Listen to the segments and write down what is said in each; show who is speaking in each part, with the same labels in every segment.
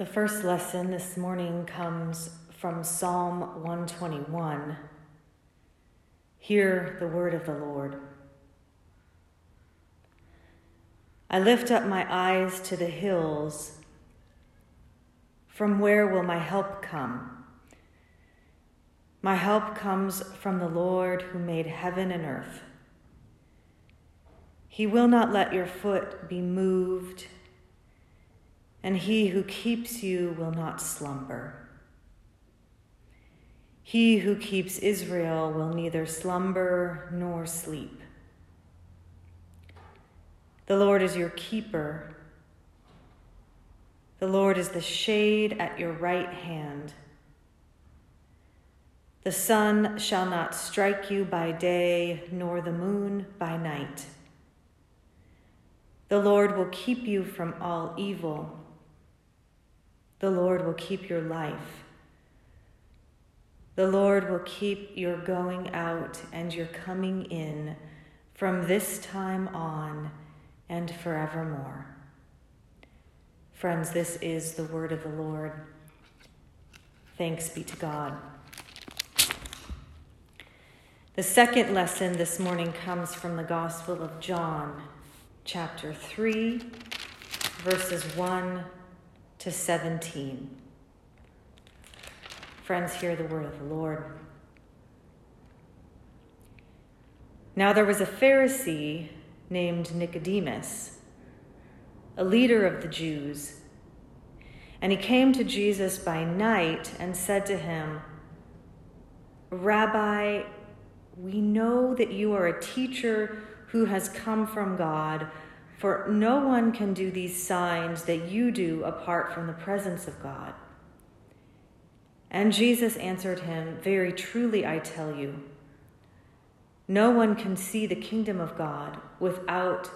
Speaker 1: The first lesson this morning comes from Psalm 121. Hear the word of the Lord. I lift up my eyes to the hills. From where will my help come? My help comes from the Lord who made heaven and earth. He will not let your foot be moved and he who keeps you will not slumber. He who keeps Israel will neither slumber nor sleep. The Lord is your keeper. The Lord is the shade at your right hand. The sun shall not strike you by day, nor the moon by night. The Lord will keep you from all evil. The Lord will keep your life. The Lord will keep your going out and your coming in from this time on and forevermore. Friends, this is the word of the Lord. Thanks be to God. The second lesson this morning comes from the Gospel of John, chapter 3, verses 1 to 17. Friends, hear the word of the Lord. Now there was a Pharisee named Nicodemus, a leader of the Jews. And he came to Jesus by night and said to him, Rabbi, we know that you are a teacher who has come from God for no one can do these signs that you do apart from the presence of God. And Jesus answered him, Very truly I tell you, no one can see the kingdom of God without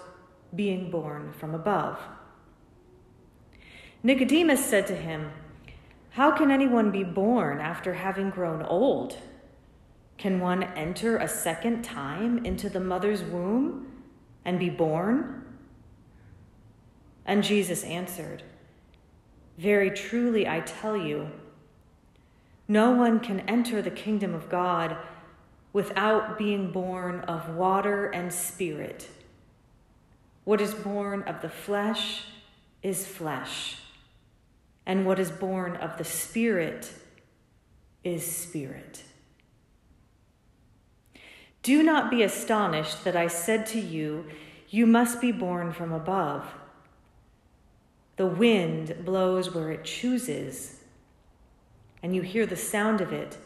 Speaker 1: being born from above. Nicodemus said to him, How can anyone be born after having grown old? Can one enter a second time into the mother's womb and be born? And Jesus answered, Very truly I tell you, no one can enter the kingdom of God without being born of water and spirit. What is born of the flesh is flesh, and what is born of the spirit is spirit. Do not be astonished that I said to you, You must be born from above. The wind blows where it chooses, and you hear the sound of it,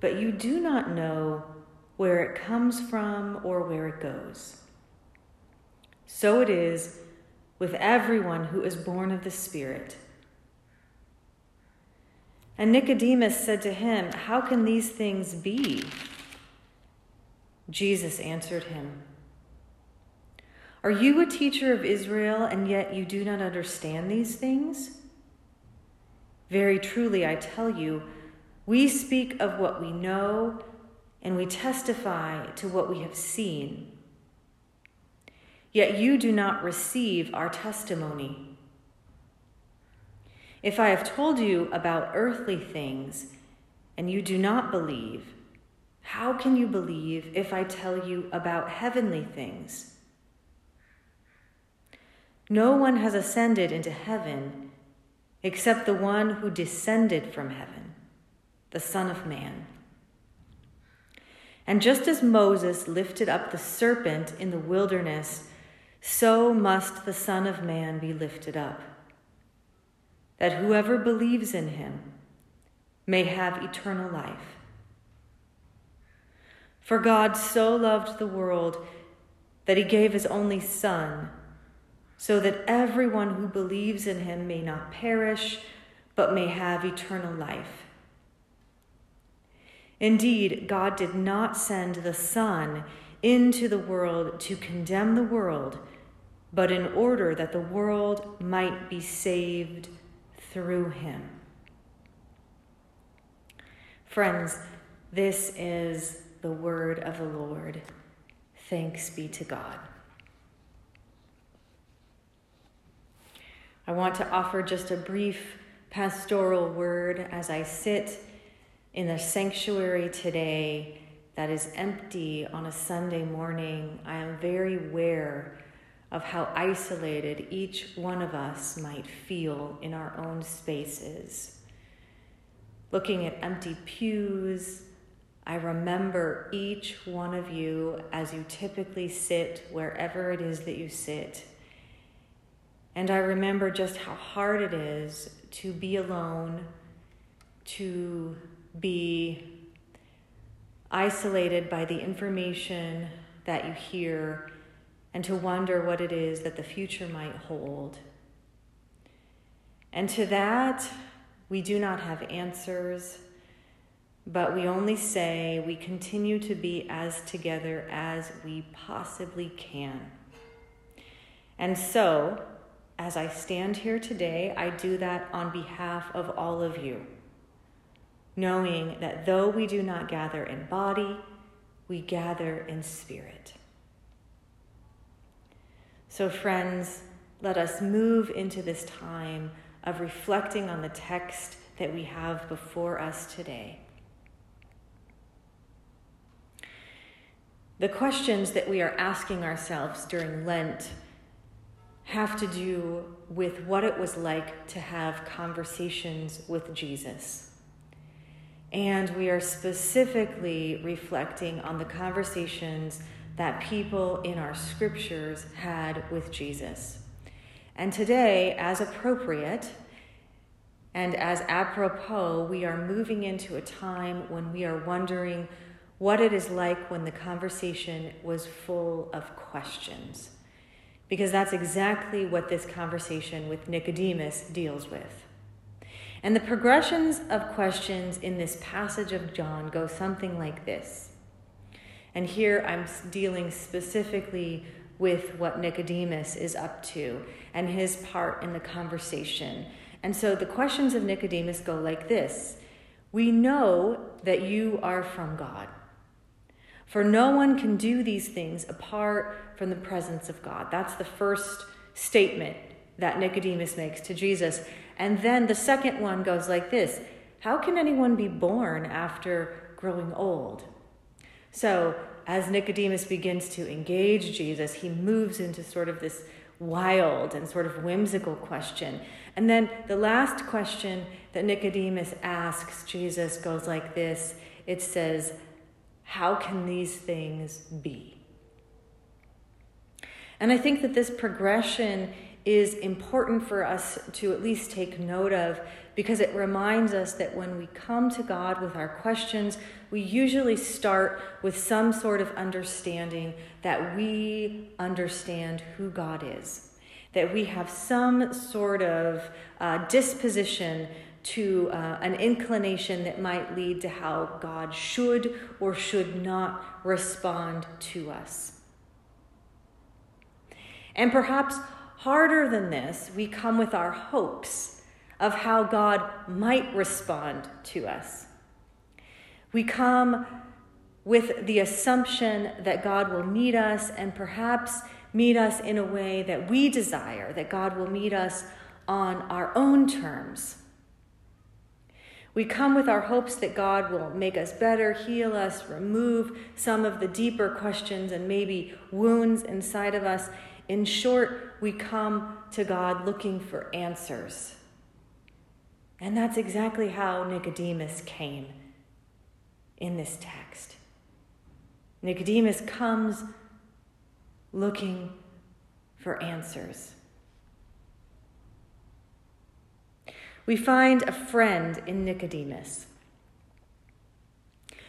Speaker 1: but you do not know where it comes from or where it goes. So it is with everyone who is born of the Spirit. And Nicodemus said to him, How can these things be? Jesus answered him, are you a teacher of Israel and yet you do not understand these things? Very truly, I tell you, we speak of what we know and we testify to what we have seen. Yet you do not receive our testimony. If I have told you about earthly things and you do not believe, how can you believe if I tell you about heavenly things? No one has ascended into heaven except the one who descended from heaven, the Son of Man. And just as Moses lifted up the serpent in the wilderness, so must the Son of Man be lifted up, that whoever believes in him may have eternal life. For God so loved the world that he gave his only Son so that everyone who believes in him may not perish, but may have eternal life. Indeed, God did not send the Son into the world to condemn the world, but in order that the world might be saved through him. Friends, this is the word of the Lord. Thanks be to God. I want to offer just a brief pastoral word as I sit in the sanctuary today that is empty on a Sunday morning. I am very aware of how isolated each one of us might feel in our own spaces. Looking at empty pews, I remember each one of you as you typically sit wherever it is that you sit. And I remember just how hard it is to be alone, to be isolated by the information that you hear and to wonder what it is that the future might hold. And to that, we do not have answers, but we only say we continue to be as together as we possibly can. And so, as I stand here today, I do that on behalf of all of you, knowing that though we do not gather in body, we gather in spirit. So, friends, let us move into this time of reflecting on the text that we have before us today. The questions that we are asking ourselves during Lent have to do with what it was like to have conversations with Jesus. And we are specifically reflecting on the conversations that people in our scriptures had with Jesus. And today, as appropriate and as apropos, we are moving into a time when we are wondering what it is like when the conversation was full of questions. Because that's exactly what this conversation with Nicodemus deals with. And the progressions of questions in this passage of John go something like this and here I'm dealing specifically with what Nicodemus is up to and his part in the conversation. And so the questions of Nicodemus go like this We know that you are from God. For no one can do these things apart from the presence of God. That's the first statement that Nicodemus makes to Jesus. And then the second one goes like this How can anyone be born after growing old? So, as Nicodemus begins to engage Jesus, he moves into sort of this wild and sort of whimsical question. And then the last question that Nicodemus asks Jesus goes like this it says, How can these things be? And I think that this progression is important for us to at least take note of because it reminds us that when we come to God with our questions, we usually start with some sort of understanding that we understand who God is, that we have some sort of uh, disposition to uh, an inclination that might lead to how God should or should not respond to us. And perhaps harder than this, we come with our hopes of how God might respond to us. We come with the assumption that God will meet us and perhaps meet us in a way that we desire, that God will meet us on our own terms. We come with our hopes that God will make us better, heal us, remove some of the deeper questions and maybe wounds inside of us. In short, we come to God looking for answers. And that's exactly how Nicodemus came in this text. Nicodemus comes looking for answers. We find a friend in Nicodemus.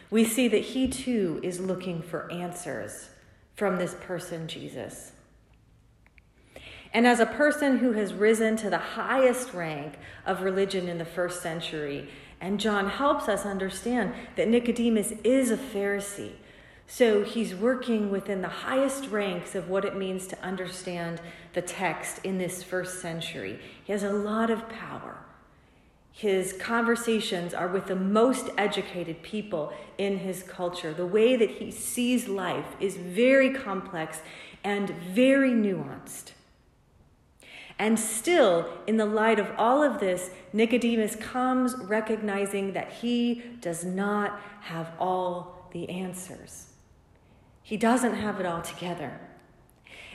Speaker 1: We see that he too is looking for answers from this person, Jesus. And as a person who has risen to the highest rank of religion in the first century, and John helps us understand that Nicodemus is a Pharisee. So he's working within the highest ranks of what it means to understand the text in this first century. He has a lot of power. His conversations are with the most educated people in his culture. The way that he sees life is very complex and very nuanced. And still, in the light of all of this, Nicodemus comes recognizing that he does not have all the answers. He doesn't have it all together.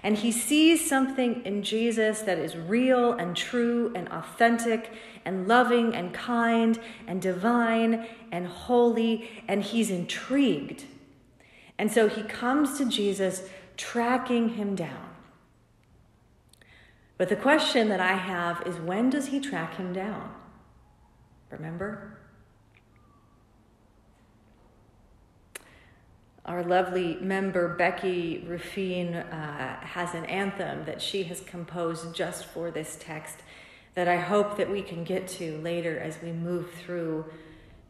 Speaker 1: And he sees something in Jesus that is real and true and authentic and loving and kind and divine and holy, and he's intrigued. And so he comes to Jesus, tracking him down. But the question that I have is when does he track him down? Remember? Our lovely member Becky Ruffin uh, has an anthem that she has composed just for this text that I hope that we can get to later as we move through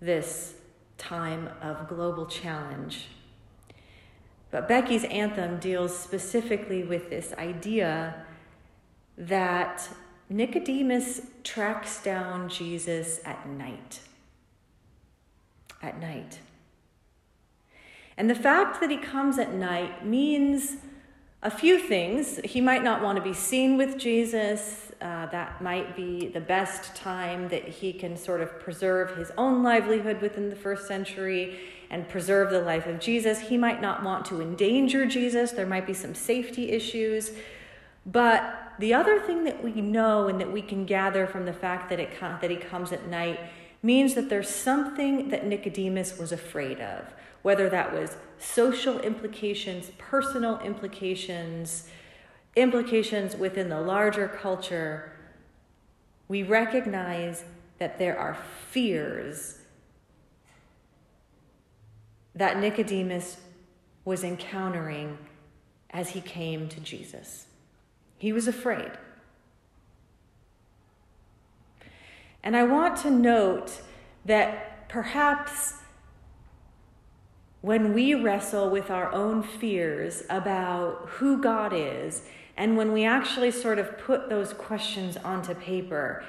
Speaker 1: this time of global challenge. But Becky's anthem deals specifically with this idea that Nicodemus tracks down Jesus at night. At night. And the fact that he comes at night means a few things. He might not want to be seen with Jesus. Uh, that might be the best time that he can sort of preserve his own livelihood within the first century and preserve the life of Jesus. He might not want to endanger Jesus. There might be some safety issues. But the other thing that we know and that we can gather from the fact that, it, that he comes at night means that there's something that Nicodemus was afraid of, whether that was social implications, personal implications, implications within the larger culture. We recognize that there are fears that Nicodemus was encountering as he came to Jesus. He was afraid. And I want to note that perhaps when we wrestle with our own fears about who God is, and when we actually sort of put those questions onto paper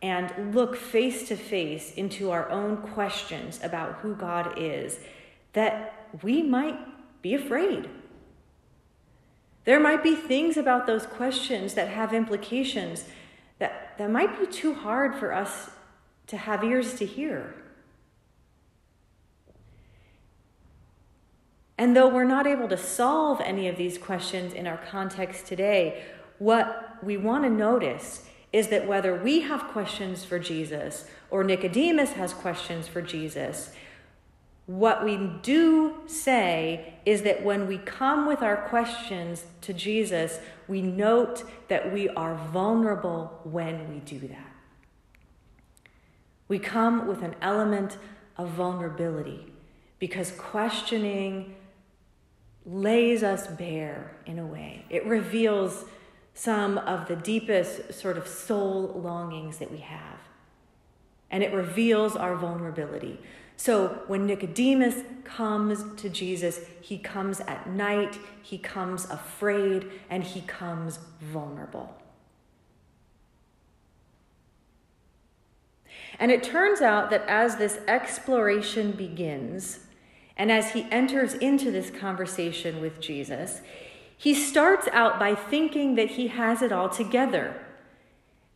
Speaker 1: and look face to face into our own questions about who God is, that we might be afraid there might be things about those questions that have implications that, that might be too hard for us to have ears to hear. And though we're not able to solve any of these questions in our context today, what we want to notice is that whether we have questions for Jesus or Nicodemus has questions for Jesus, what we do say is that when we come with our questions to Jesus, we note that we are vulnerable when we do that. We come with an element of vulnerability because questioning lays us bare in a way. It reveals some of the deepest sort of soul longings that we have. And it reveals our vulnerability. So when Nicodemus comes to Jesus, he comes at night, he comes afraid, and he comes vulnerable. And it turns out that as this exploration begins, and as he enters into this conversation with Jesus, he starts out by thinking that he has it all together.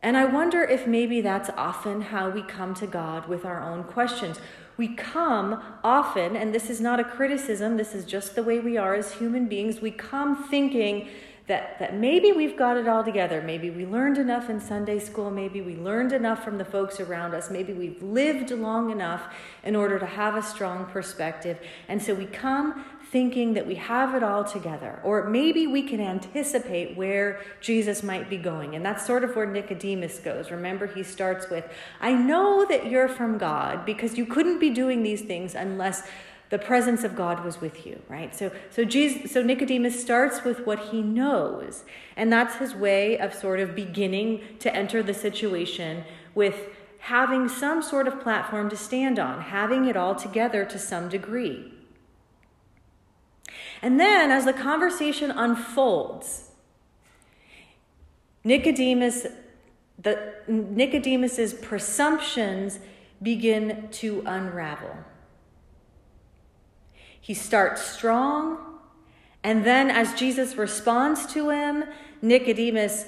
Speaker 1: And I wonder if maybe that's often how we come to God with our own questions. We come often, and this is not a criticism, this is just the way we are as human beings. We come thinking that, that maybe we've got it all together. Maybe we learned enough in Sunday school. Maybe we learned enough from the folks around us. Maybe we've lived long enough in order to have a strong perspective. And so we come thinking that we have it all together, or maybe we can anticipate where Jesus might be going. And that's sort of where Nicodemus goes. Remember, he starts with, I know that you're from God because you couldn't be doing these things unless the presence of God was with you, right? So, so, Jesus, so Nicodemus starts with what he knows, and that's his way of sort of beginning to enter the situation with having some sort of platform to stand on, having it all together to some degree. And then as the conversation unfolds, Nicodemus, the, Nicodemus's presumptions begin to unravel. He starts strong, and then as Jesus responds to him, Nicodemus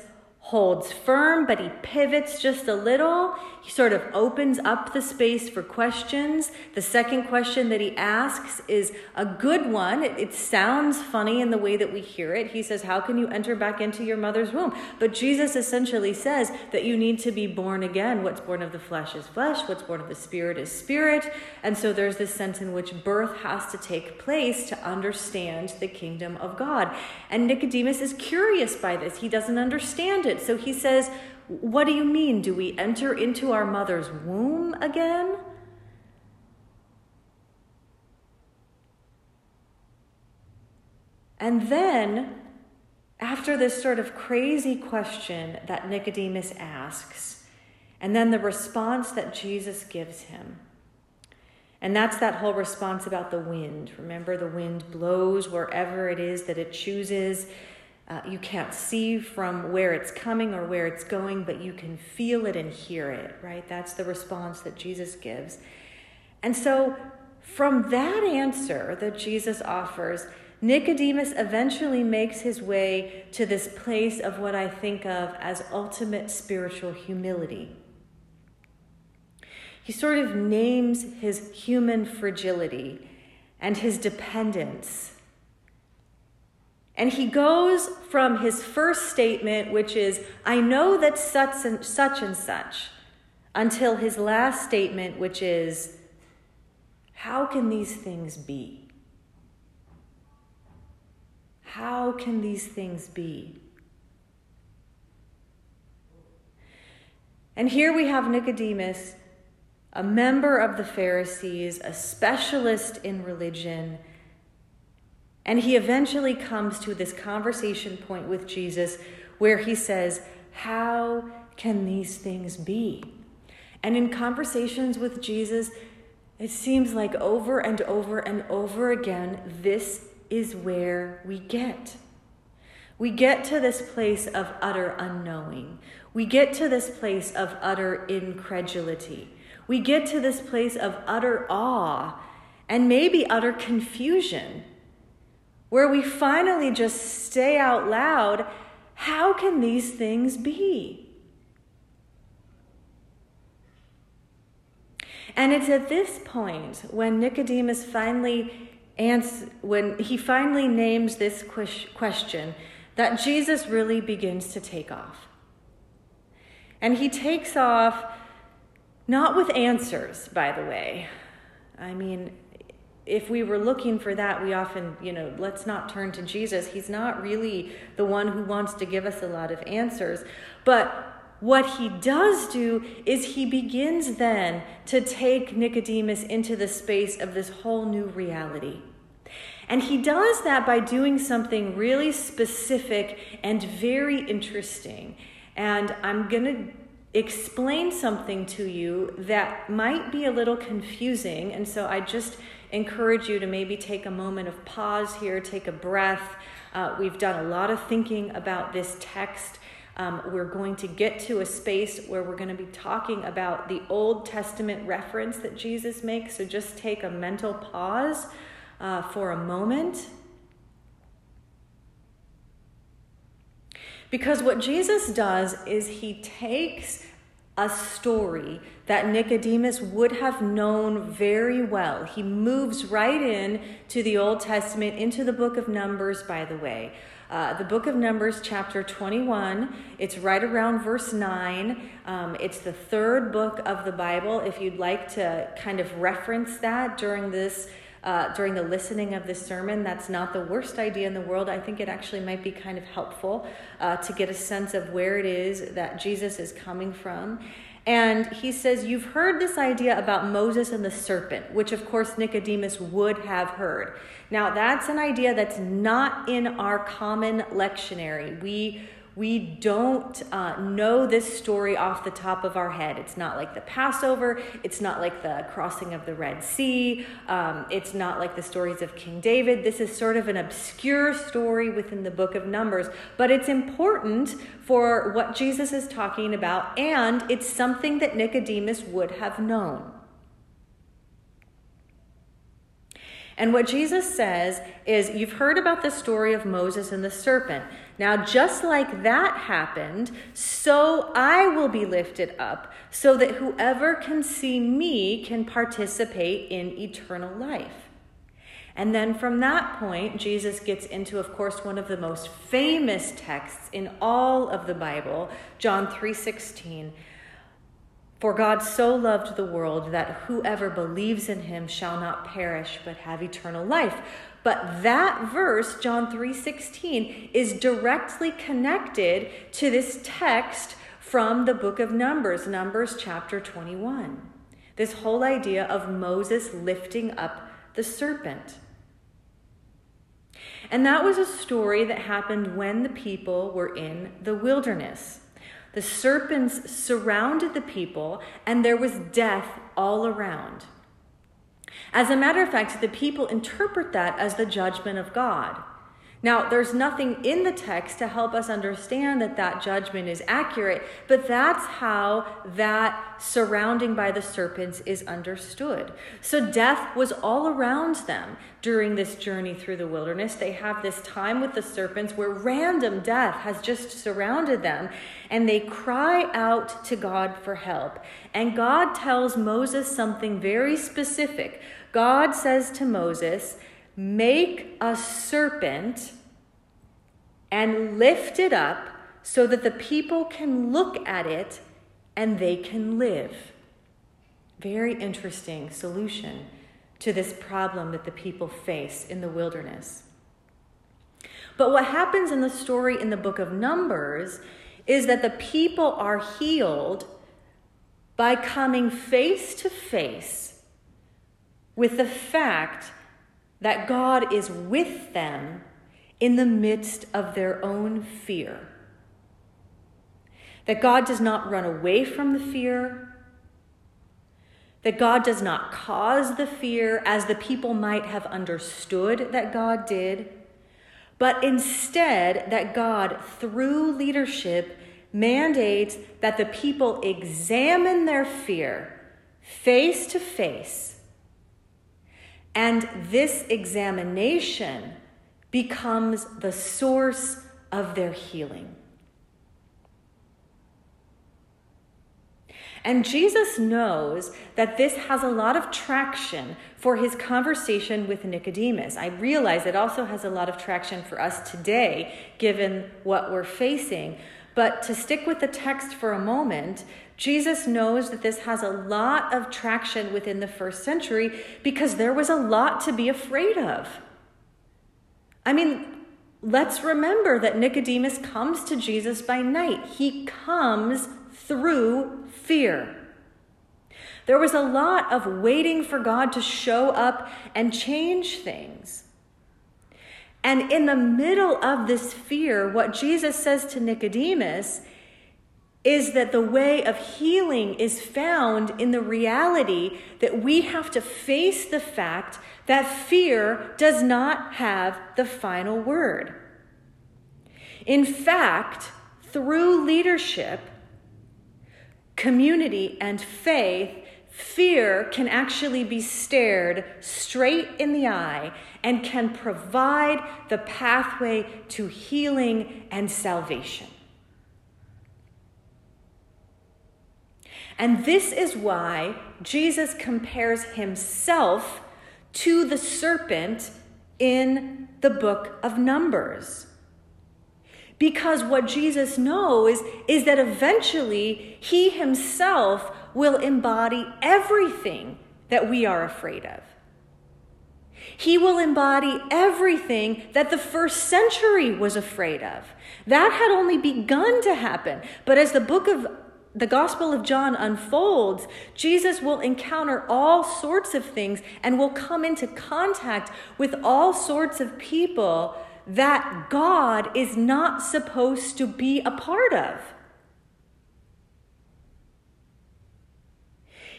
Speaker 1: holds firm, but he pivots just a little. He sort of opens up the space for questions. The second question that he asks is a good one. It, it, sounds funny in the way that we hear it. He says, How can you enter back into your mother's womb? But Jesus essentially says that you need to be born again. What's born of the flesh is flesh, what's born of the spirit is spirit. And so there's this sense in which birth has to take place to understand the kingdom of God. And Nicodemus is curious by this, he doesn't understand it. So he says, What do you mean? Do we enter into our mother's womb again? And then, after this sort of crazy question that Nicodemus asks, and then the response that Jesus gives him, and that's that whole response about the wind. Remember, the wind blows wherever it is that it chooses. Uh, you can't see from where it's coming or where it's going, but you can feel it and hear it, right? That's the response that Jesus gives. And so, from that answer that Jesus offers, Nicodemus eventually makes his way to this place of what I think of as ultimate spiritual humility. He sort of names his human fragility and his dependence and he goes from his first statement, which is, I know that such and such and such, until his last statement, which is, How can these things be? How can these things be? And here we have Nicodemus, a member of the Pharisees, a specialist in religion and he eventually comes to this conversation point with Jesus where he says, How can these things be? And in conversations with Jesus, it seems like over and over and over again, this is where we get. We get to this place of utter unknowing. We get to this place of utter incredulity. We get to this place of utter awe and maybe utter confusion where we finally just say out loud, How can these things be? And it's at this point when Nicodemus finally when he finally names this question, that Jesus really begins to take off. And he takes off not with answers, by the way. I mean, if we were looking for that, we often, you know, let's not turn to Jesus. He's not really the one who wants to give us a lot of answers. But what he does do is he begins then to take Nicodemus into the space of this whole new reality. And he does that by doing something really specific and very interesting. And I'm going to explain something to you that might be a little confusing. And so I just encourage you to maybe take a moment of pause here, take a breath. Uh, we've done a lot of thinking about this text. Um, we're going to get to a space where we're going to be talking about the Old Testament reference that Jesus makes. So just take a mental pause uh, for a moment. Because what Jesus does is he takes a story that Nicodemus would have known very well. He moves right in to the Old Testament, into the book of Numbers, by the way. Uh, the book of Numbers, chapter 21. It's right around verse 9. Um, it's the third book of the Bible. If you'd like to kind of reference that during this uh, during the listening of this sermon. That's not the worst idea in the world. I think it actually might be kind of helpful uh, to get a sense of where it is that Jesus is coming from. And he says, You've heard this idea about Moses and the serpent, which of course Nicodemus would have heard. Now, that's an idea that's not in our common lectionary. We we don't uh, know this story off the top of our head. It's not like the Passover. It's not like the crossing of the Red Sea. Um, it's not like the stories of King David. This is sort of an obscure story within the book of Numbers, but it's important for what Jesus is talking about, and it's something that Nicodemus would have known. And what Jesus says is, You've heard about the story of Moses and the serpent. Now, just like that happened, so I will be lifted up, so that whoever can see me can participate in eternal life. And then from that point, Jesus gets into, of course, one of the most famous texts in all of the Bible, John 3:16. For God so loved the world that whoever believes in him shall not perish but have eternal life. But that verse, John 3:16, is directly connected to this text from the book of Numbers, Numbers chapter 21. This whole idea of Moses lifting up the serpent. And that was a story that happened when the people were in the wilderness. The serpents surrounded the people, and there was death all around. As a matter of fact, the people interpret that as the judgment of God. Now, there's nothing in the text to help us understand that that judgment is accurate, but that's how that surrounding by the serpents is understood. So, death was all around them during this journey through the wilderness. They have this time with the serpents where random death has just surrounded them, and they cry out to God for help. And God tells Moses something very specific. God says to Moses, Make a serpent and lift it up so that the people can look at it and they can live. Very interesting solution to this problem that the people face in the wilderness. But what happens in the story in the book of Numbers is that the people are healed by coming face to face with the fact that God is with them in the midst of their own fear. That God does not run away from the fear, that God does not cause the fear as the people might have understood that God did, but instead that God, through leadership, mandates that the people examine their fear face to face and this examination becomes the source of their healing. And Jesus knows that this has a lot of traction for his conversation with Nicodemus. I realize it also has a lot of traction for us today, given what we're facing. But to stick with the text for a moment, Jesus knows that this has a lot of traction within the first century because there was a lot to be afraid of. I mean, let's remember that Nicodemus comes to Jesus by night, he comes through fear. There was a lot of waiting for God to show up and change things. And in the middle of this fear, what Jesus says to Nicodemus is that the way of healing is found in the reality that we have to face the fact that fear does not have the final word. In fact, through leadership, community, and faith, fear can actually be stared straight in the eye and can provide the pathway to healing and salvation. And this is why Jesus compares himself to the serpent in the book of Numbers. Because what Jesus knows is that eventually he himself will embody everything that we are afraid of. He will embody everything that the first century was afraid of. That had only begun to happen. But as the book of the Gospel of John unfolds, Jesus will encounter all sorts of things and will come into contact with all sorts of people that God is not supposed to be a part of.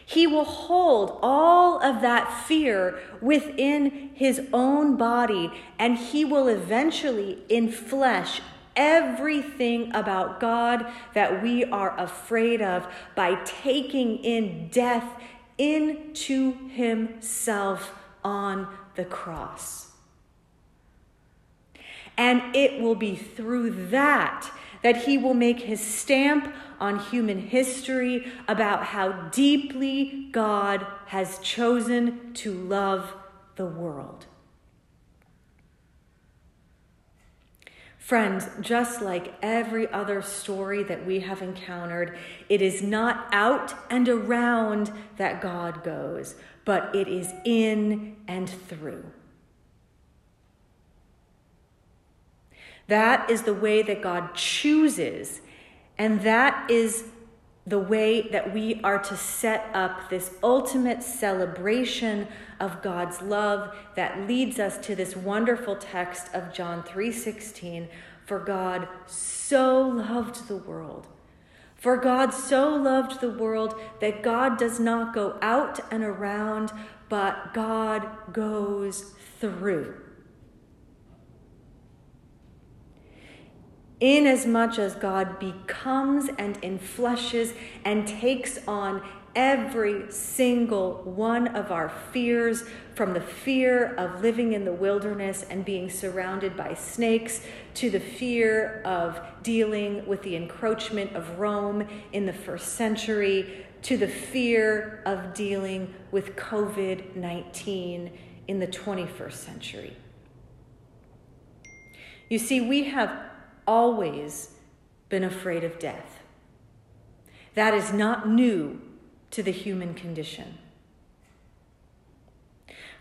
Speaker 1: He will hold all of that fear within his own body, and he will eventually, in flesh, everything about God that we are afraid of by taking in death into himself on the cross. And it will be through that that he will make his stamp on human history about how deeply God has chosen to love the world. Friends, just like every other story that we have encountered, it is not out and around that God goes, but it is in and through. That is the way that God chooses, and that is the way that we are to set up this ultimate celebration of God's love that leads us to this wonderful text of John 3:16 for God so loved the world. For God so loved the world that God does not go out and around but God goes through. Inasmuch as God becomes and infleshes and takes on every single one of our fears, from the fear of living in the wilderness and being surrounded by snakes, to the fear of dealing with the encroachment of Rome in the first century, to the fear of dealing with COVID 19 in the 21st century. You see, we have always been afraid of death. That is not new to the human condition.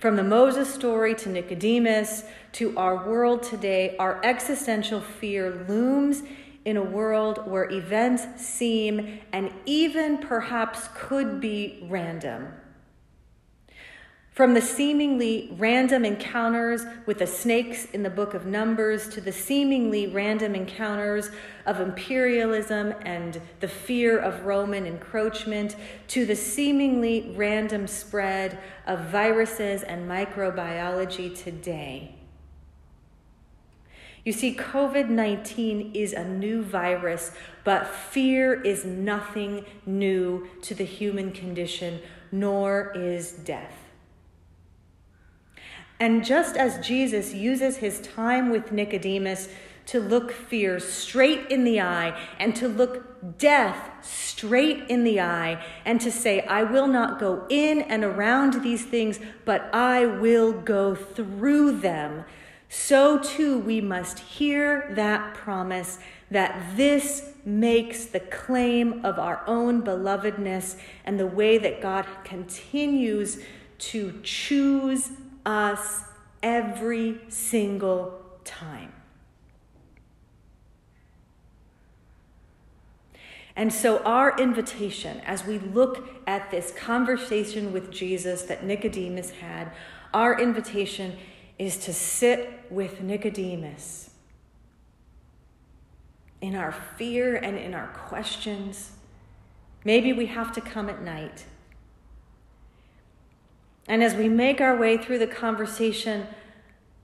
Speaker 1: From the Moses story to Nicodemus to our world today, our existential fear looms in a world where events seem and even perhaps could be random. From the seemingly random encounters with the snakes in the book of Numbers to the seemingly random encounters of imperialism and the fear of Roman encroachment to the seemingly random spread of viruses and microbiology today. You see, COVID 19 is a new virus, but fear is nothing new to the human condition, nor is death. And just as Jesus uses his time with Nicodemus to look fear straight in the eye and to look death straight in the eye and to say, I will not go in and around these things, but I will go through them. So too we must hear that promise that this makes the claim of our own belovedness and the way that God continues to choose us every single time. And so, our invitation as we look at this conversation with Jesus that Nicodemus had, our invitation is to sit with Nicodemus in our fear and in our questions. Maybe we have to come at night. And as we make our way through the conversation,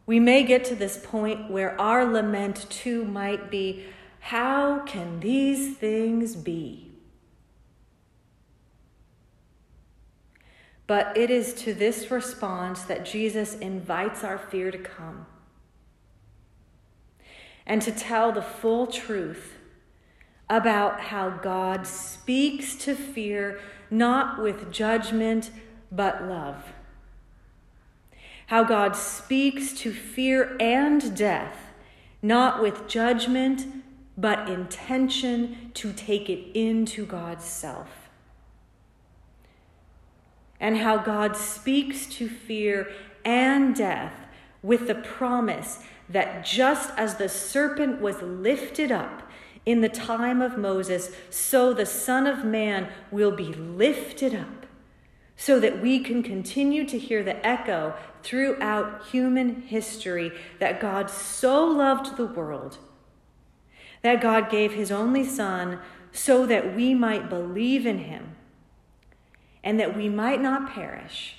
Speaker 1: we may get to this point where our lament too might be how can these things be? But it is to this response that Jesus invites our fear to come and to tell the full truth about how God speaks to fear not with judgment but love. How God speaks to fear and death, not with judgment, but intention to take it into God's self. And how God speaks to fear and death with the promise that just as the serpent was lifted up in the time of Moses, so the Son of Man will be lifted up so that we can continue to hear the echo throughout human history that God so loved the world, that God gave his only Son so that we might believe in him and that we might not perish.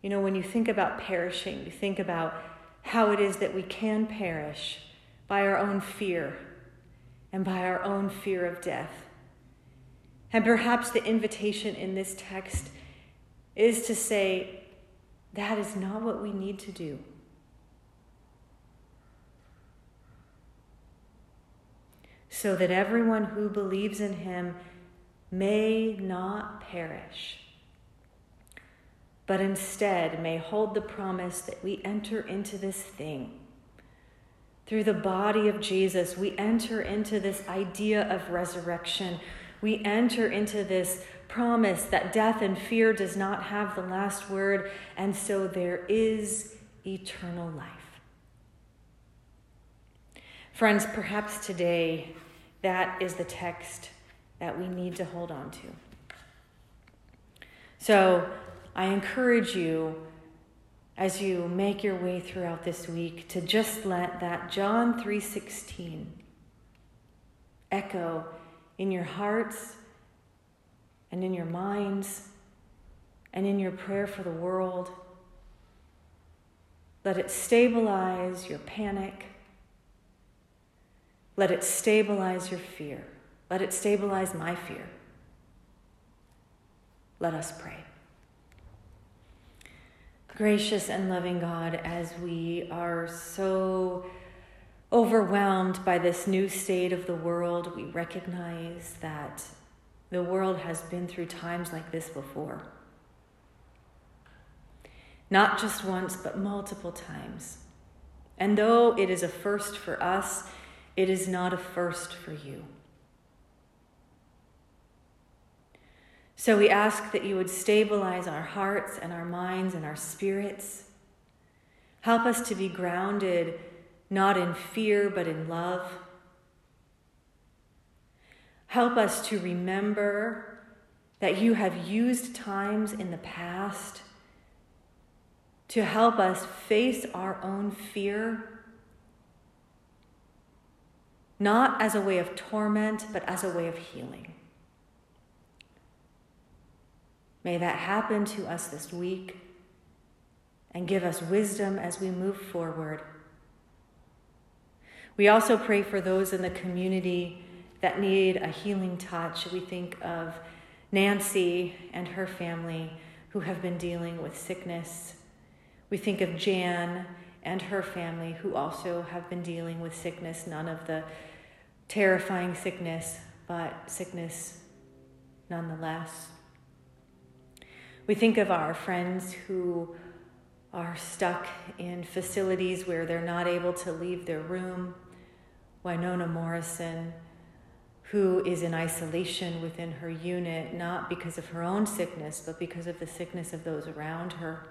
Speaker 1: You know, when you think about perishing, you think about how it is that we can perish by our own fear and by our own fear of death. And perhaps the invitation in this text is to say, that is not what we need to do. So that everyone who believes in him may not perish, but instead may hold the promise that we enter into this thing. Through the body of Jesus, we enter into this idea of resurrection. We enter into this promise that death and fear does not have the last word, and so there is eternal life. Friends, perhaps today that is the text that we need to hold on to. So I encourage you as you make your way throughout this week to just let that John 3:16 echo in your hearts and in your minds and in your prayer for the world. Let it stabilize your panic. Let it stabilize your fear. Let it stabilize my fear. Let us pray. Gracious and loving God, as we are so overwhelmed by this new state of the world, we recognize that the world has been through times like this before. Not just once, but multiple times. And though it is a first for us, it is not a first for you. So we ask that you would stabilize our hearts and our minds and our spirits. Help us to be grounded not in fear, but in love. Help us to remember that you have used times in the past to help us face our own fear, not as a way of torment, but as a way of healing. May that happen to us this week and give us wisdom as we move forward. We also pray for those in the community that need a healing touch. We think of Nancy and her family who have been dealing with sickness. We think of Jan and her family who also have been dealing with sickness, none of the terrifying sickness, but sickness nonetheless. We think of our friends who are stuck in facilities where they're not able to leave their room. Winona Morrison who is in isolation within her unit, not because of her own sickness, but because of the sickness of those around her.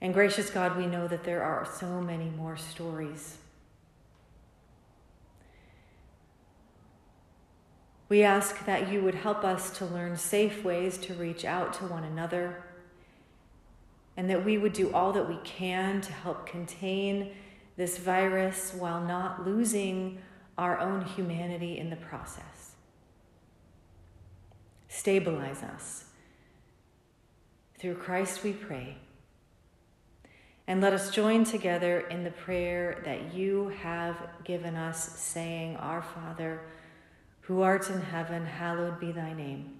Speaker 1: And gracious God, we know that there are so many more stories. We ask that you would help us to learn safe ways to reach out to one another, and that we would do all that we can to help contain this virus while not losing our own humanity in the process. Stabilize us. Through Christ we pray. And let us join together in the prayer that you have given us, saying, Our Father, who art in heaven, hallowed be thy name.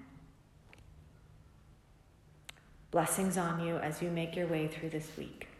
Speaker 1: Blessings on you as you make your way through this week.